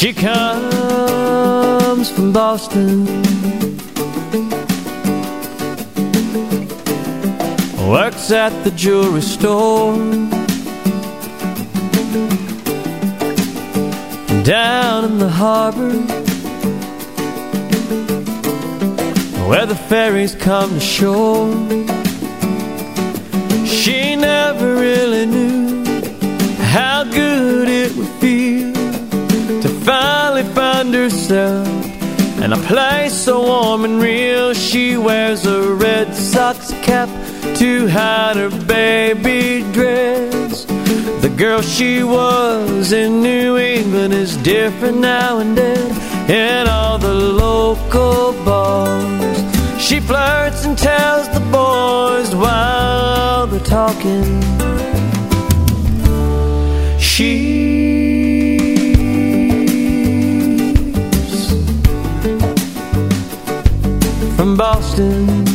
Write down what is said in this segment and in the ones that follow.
She comes from Boston. Works at the jewelry store. Down in the harbor. Where the ferries come to shore. She never really knew how good it would finally find herself in a place so warm and real. She wears a red Sox cap to hide her baby dress. The girl she was in New England is different now and then in all the local bars. She flirts and tells the boys while they're talking. She's Boston.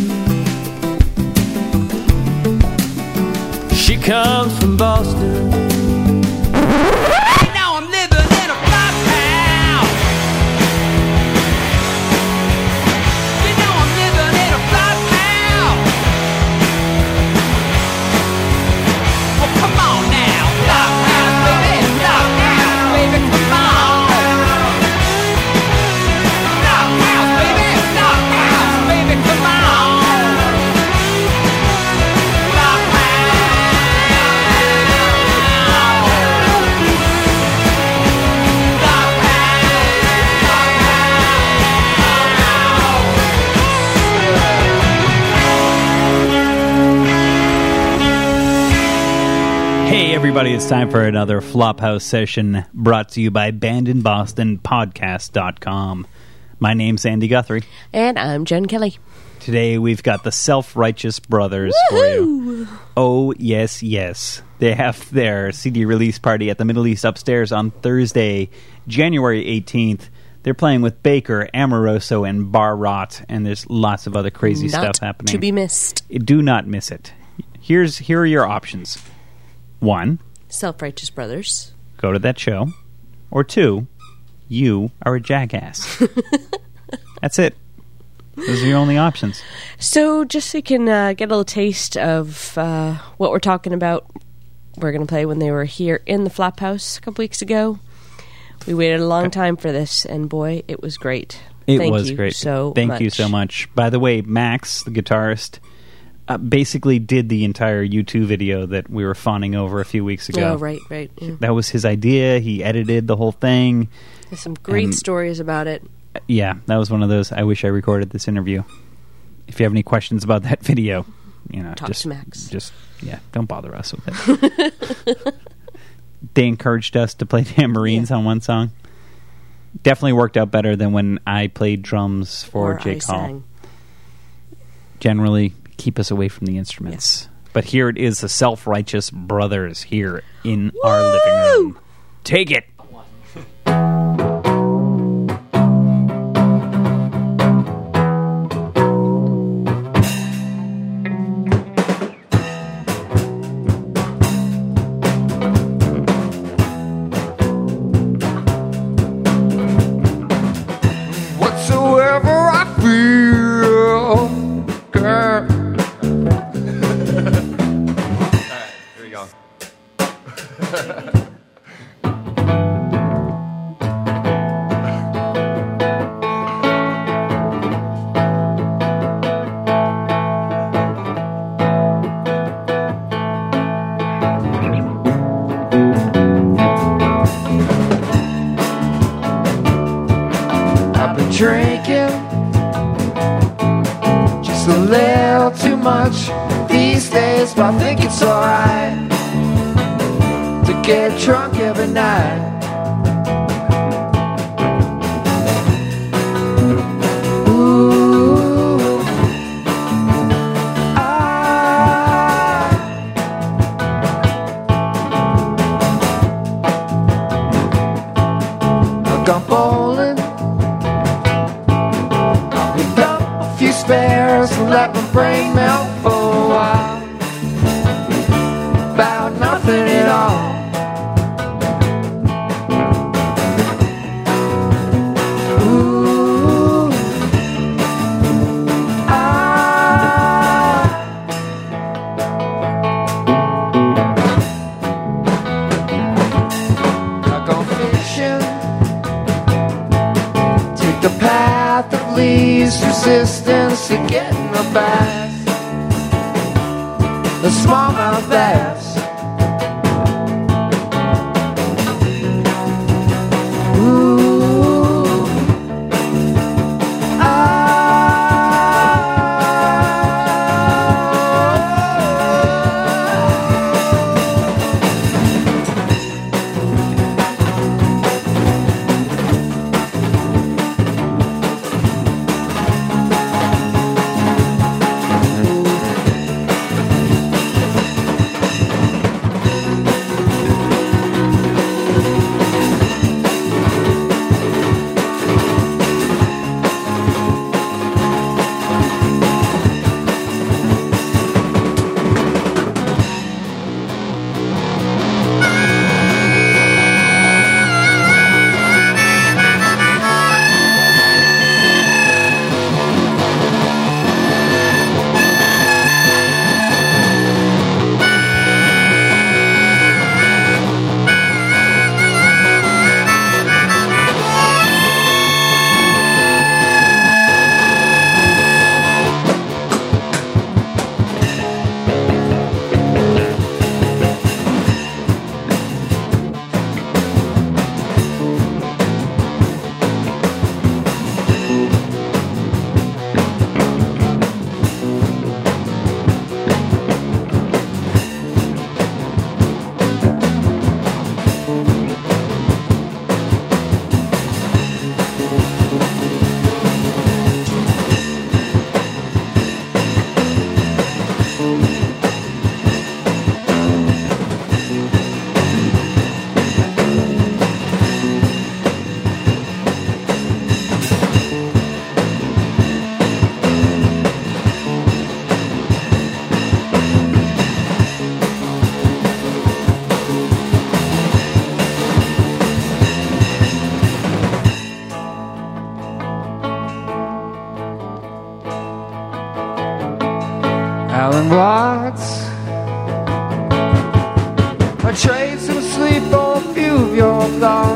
Hey, everybody, it's time for another Flophouse session brought to you by BandinBostonPodcast.com. My name's Andy Guthrie. And I'm Jen Kelly. Today we've got the Self Righteous Brothers for you. Oh, yes, yes. They have their CD release party at the Middle East upstairs on Thursday, January 18th. They're playing with Baker, Amoroso, and Bar Rot, and there's lots of other crazy Not stuff happening. to be missed. Do not miss it. Here's here are your options. One, Self Righteous Brothers. go to that show. Or two, you are a jackass. That's it. Those are your only options. So, just so you can uh, get a little taste of uh, what we're talking about, we're going to play when they were here in the Flop House a couple weeks ago. We waited a long time for this, and boy, it was great. It Thank was you great. So Thank you so much. By the way, Max, the guitarist, uh, basically did the entire YouTube video that we were fawning over a few weeks ago. Oh, right, right. Yeah. That was his idea. He edited the whole thing. There's some great And- stories about it. Yeah, that was one of those. I wish I recorded this interview. If you have any questions about that video, you know, Talk just to Max. just yeah, don't bother us with it. they encouraged us to play tambourines on one song. Definitely worked out better than when I played drums for or I Hall. sang. Generally, keep us away from the instruments. But here it is, the self-righteous brothers here in our living room. Take it. Gone bowling. Picked up a few spares and let my brain melt Alan Watts. I trade some sleep for a few of your thoughts.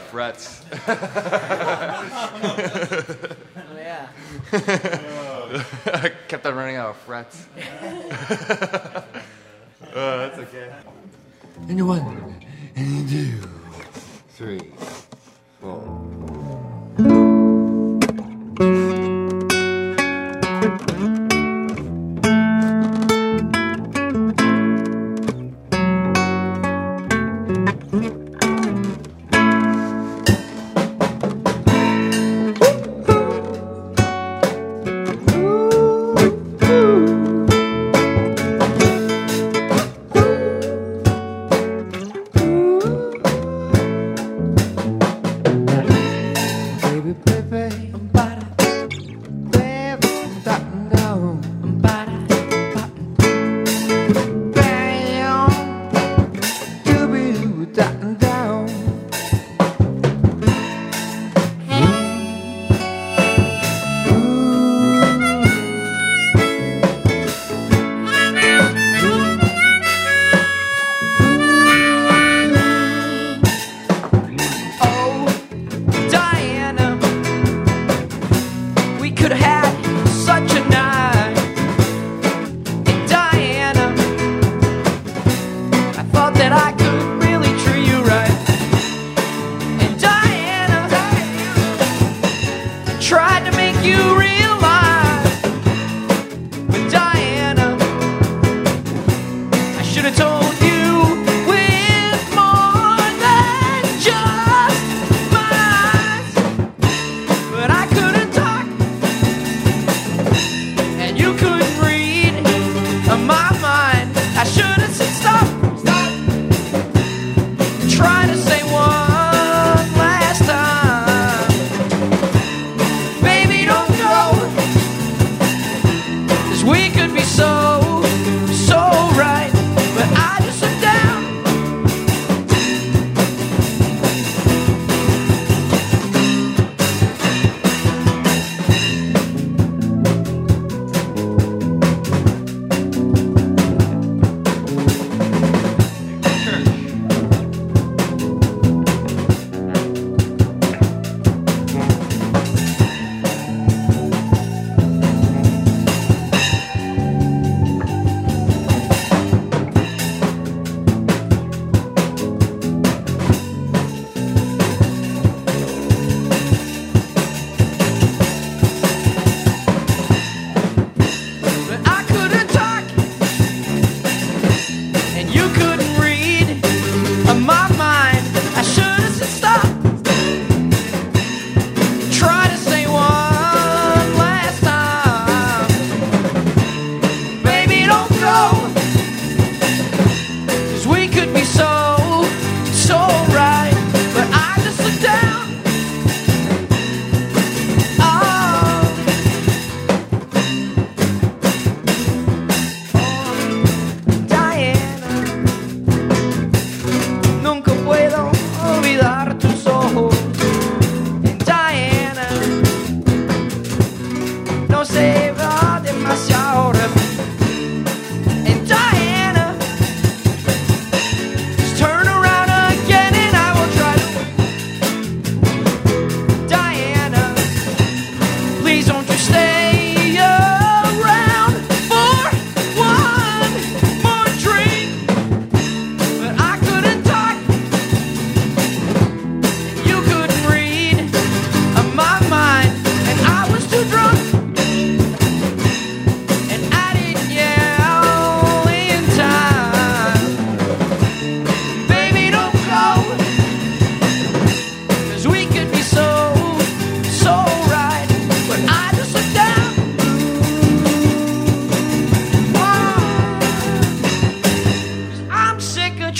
frets. oh, yeah. I kept on running out of frets.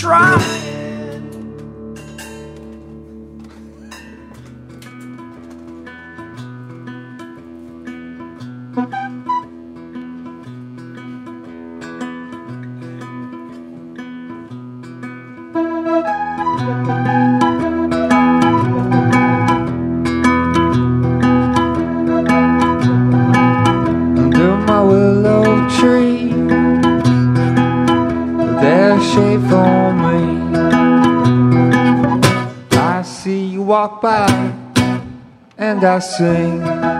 try. nada sem assim.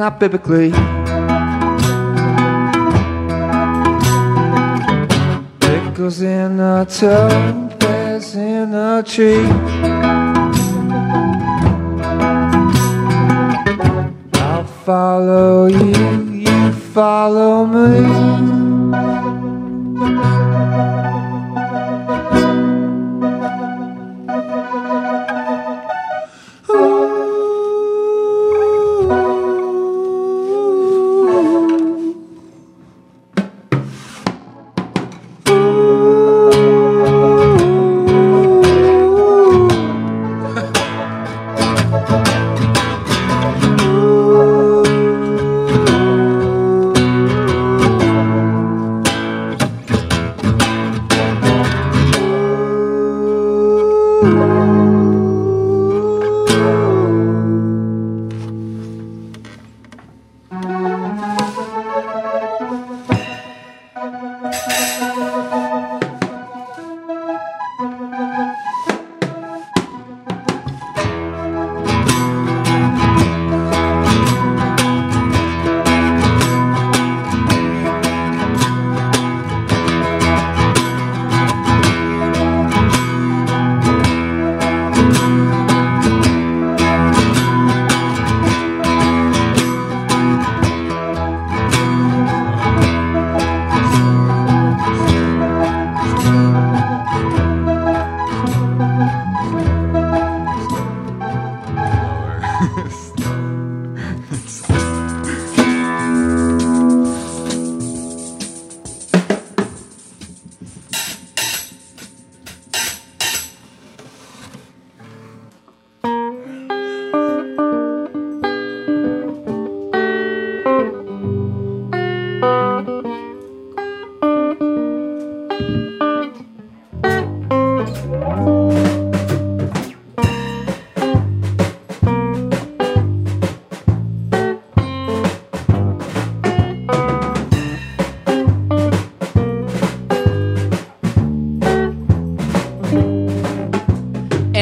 not biblically. Pickles in a tub, bears in a tree. I'll follow you, you follow me.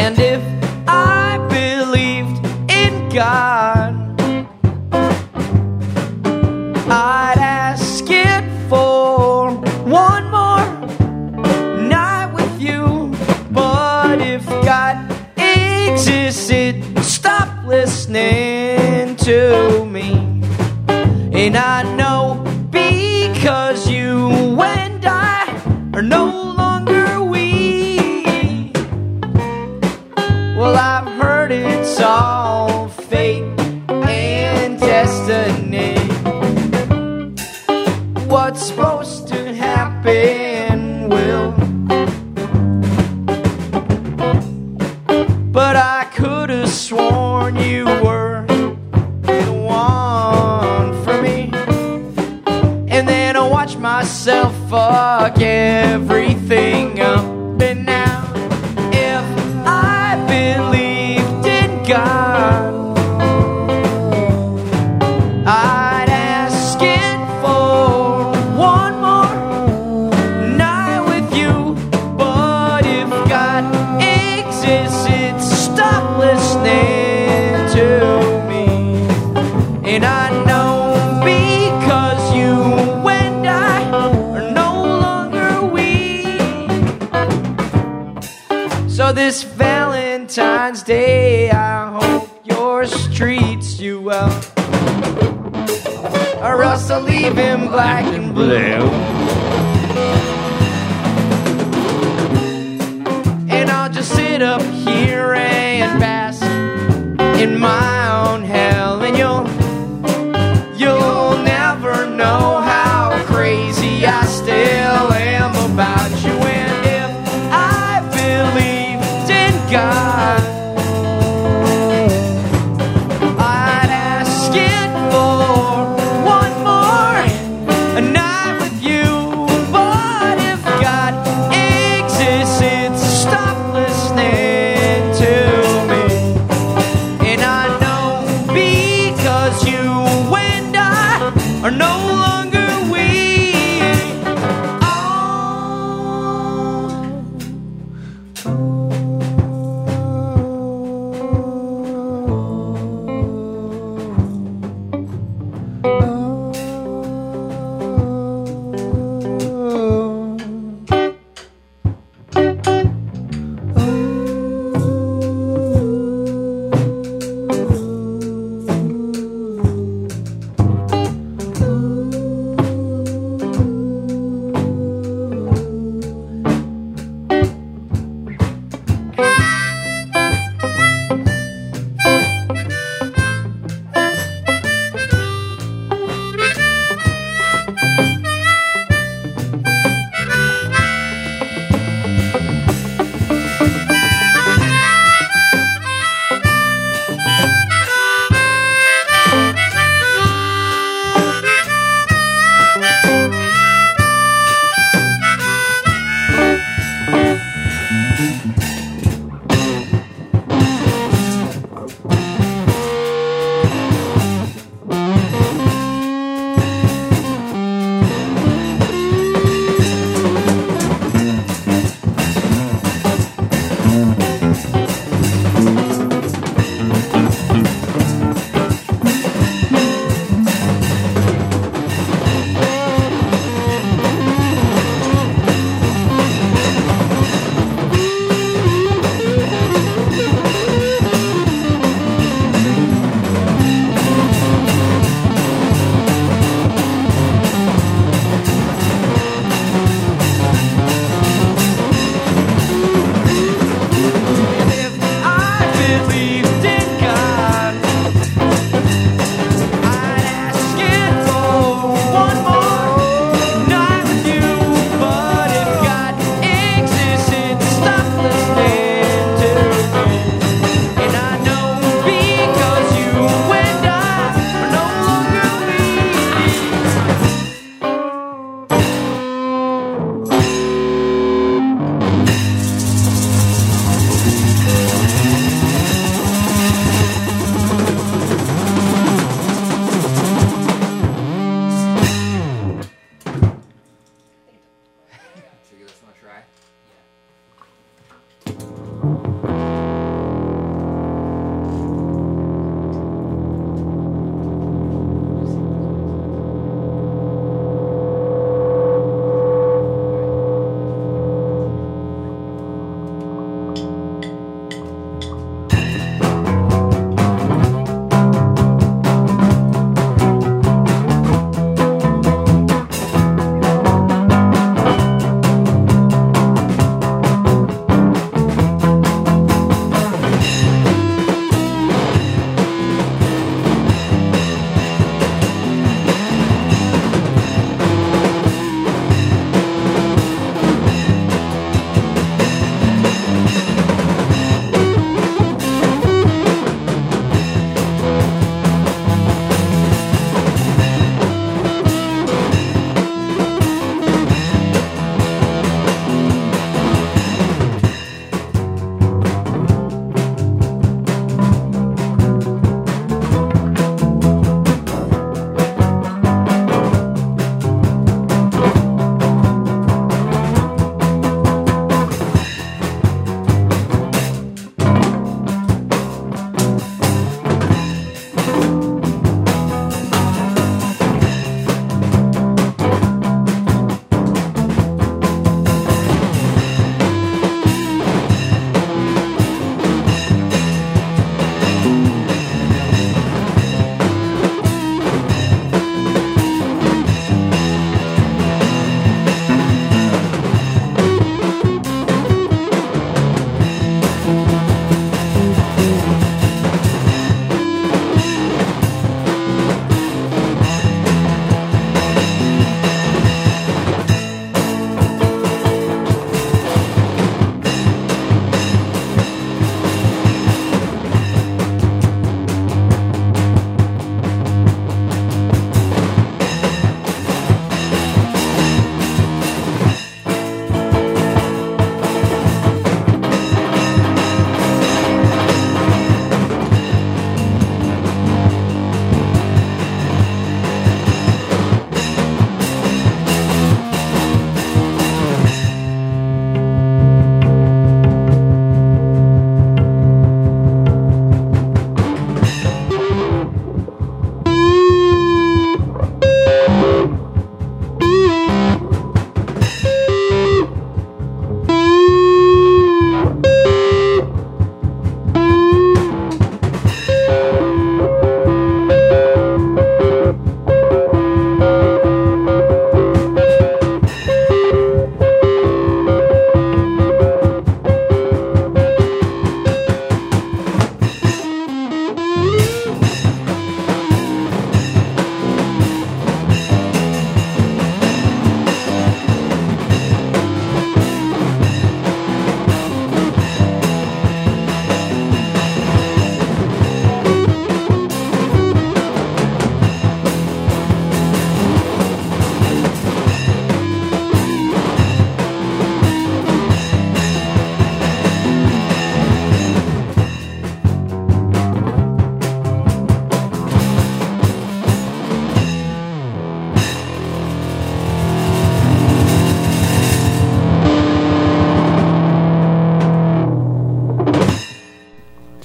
And if watch myself fuck everything up and leave black and blue. Mm-hmm.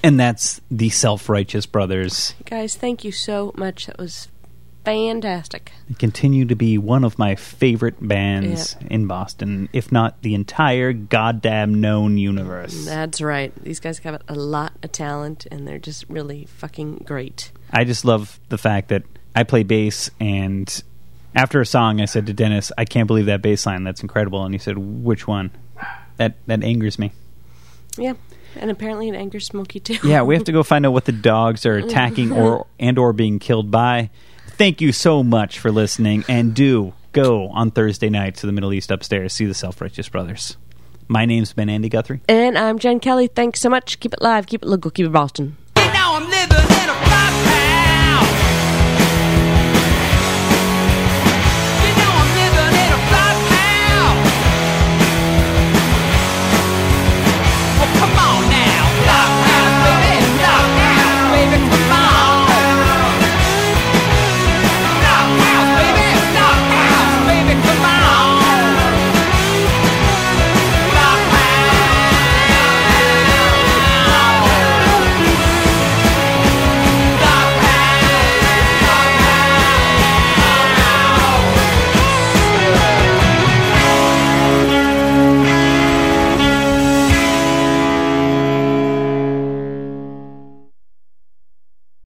And that's the Self Righteous Brothers. Guys, thank you so much. That was fantastic. They continue to be one of my favorite bands in Boston, if not the entire goddamn known universe. That's right. These guys have a lot of talent, and they're just really fucking great. I just love the fact that I play bass, and after a song, I said to Dennis, "I can't believe that bass line. That's incredible." And he said, "Which one?" That that angers me. Yeah, and apparently it angers Smokey too. Yeah, we have to go find out what the dogs are attacking or and or being killed by. Thank you so much for listening, and do go on Thursday night to the Middle East upstairs see the Self Righteous Brothers. My name's been Andy Guthrie. And I'm Jen Kelly. Thanks so much. Keep it live. Keep it local. Keep it Boston.